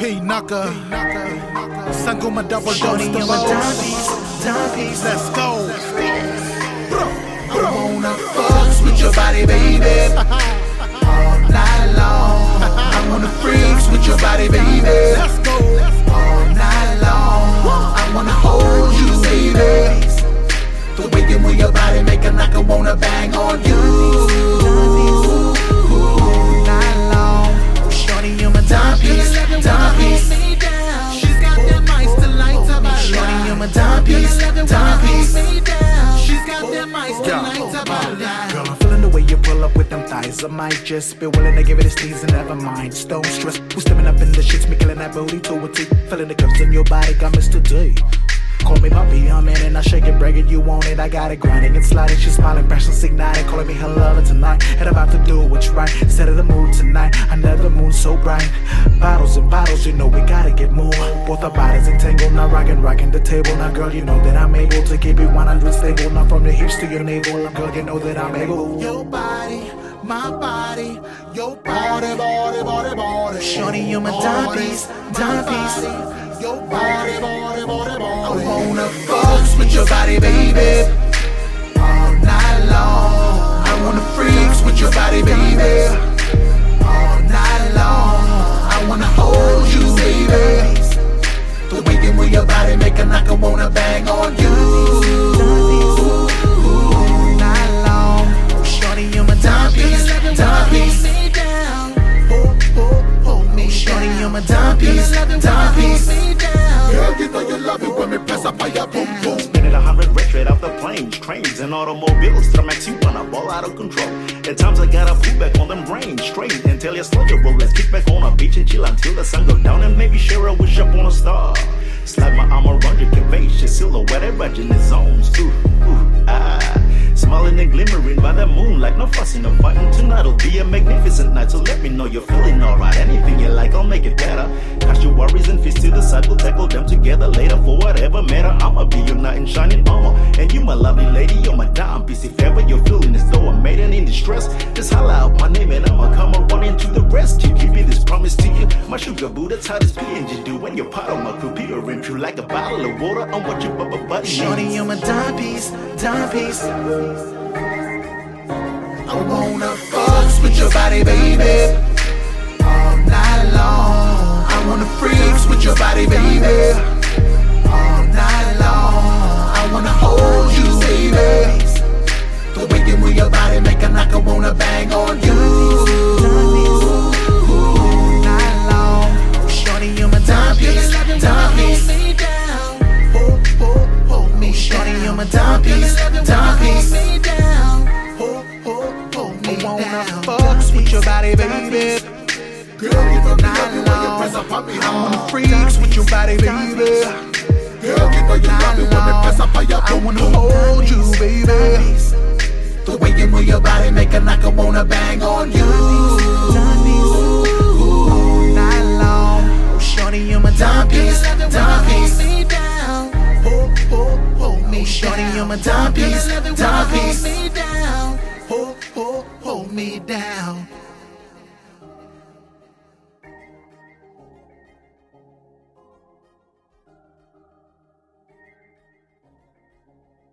P-Naka. Sanguma double Shorty, dose the my most. Let's go. I wanna fuck with your body, baby. them ice to light up my life. Girl, I'm feeling the way you pull up with them thighs. I might just be willing to give it a sneeze and never mind. Don't stress. Who's stepping up in the shits, me killing that booty to a T. Feeling the curves in your body, got Mr. D. Call me puppy, I'm in and I shake it, break it, you want it, I got it, grinding and sliding, she's smiling, passion's igniting, calling me her lover tonight, and about to do what's right, set of the under the moon so bright, bottles and bottles, you know we gotta get more, both our bodies entangled, now rocking, rocking the table, now girl, you know that I'm able to keep it 100 stable, now from your hips to your navel, girl, you know that I'm able. Your body, my body, your body, body, body, body. Shorty, you're my dime piece, timepiece. Your body, body, body, body. I wanna fuck with your body, baby. All night long. I wanna freaks with your body, baby. Baby. The way you move your body make a knocker wanna bang on you. All night long. Shorty, you're my shorty, you're my. Girl, you know you love it when me press up on your trains, and automobiles. Tramax, you wanna ball out of control. At times I gotta pull back on them brains, straight and tell your roll. Let's kick back on a beach and chill until the sun go down and maybe share a wish up on a star. Slide my arm around your curvaceous silhouette, erogenous zones. Ooh, ooh, glimmering by the moon like no fussing or fighting. Tonight'll be a magnificent night, so let me know you're feeling alright. Anything you like, I'll make it better. Cast your worries and fears to the side, we'll tackle them together later for whatever matter. I'ma be your knight in shining armor, and you my lovely lady, you're my dime piece. If ever you're feeling as though I'm made and in distress, just holla out my name and I'ma come and run into the rescue. Keeping this promise to you, my sugar boo, that's how this PNG do. When you're part of my crew, pure true like a bottle of water. I'm what your bubba buddy Shorty, you're my dime piece, timepiece. I wanna fuck with your body, baby. All night long. I wanna freaks with your body, baby. All night long. I wanna hold you, baby. The way you move your body make a knocker wanna bang on you. Your body, baby. Girl, you know you love it when me press up on your I wanna hold you, baby. The way you move your body make a knocker wanna bang on you. All night long. Oh, shorty, you're my dime piece, timepiece. Hold, hold, hold me, shorty, you're my dime piece, timepiece. Hold, hold, hold me down.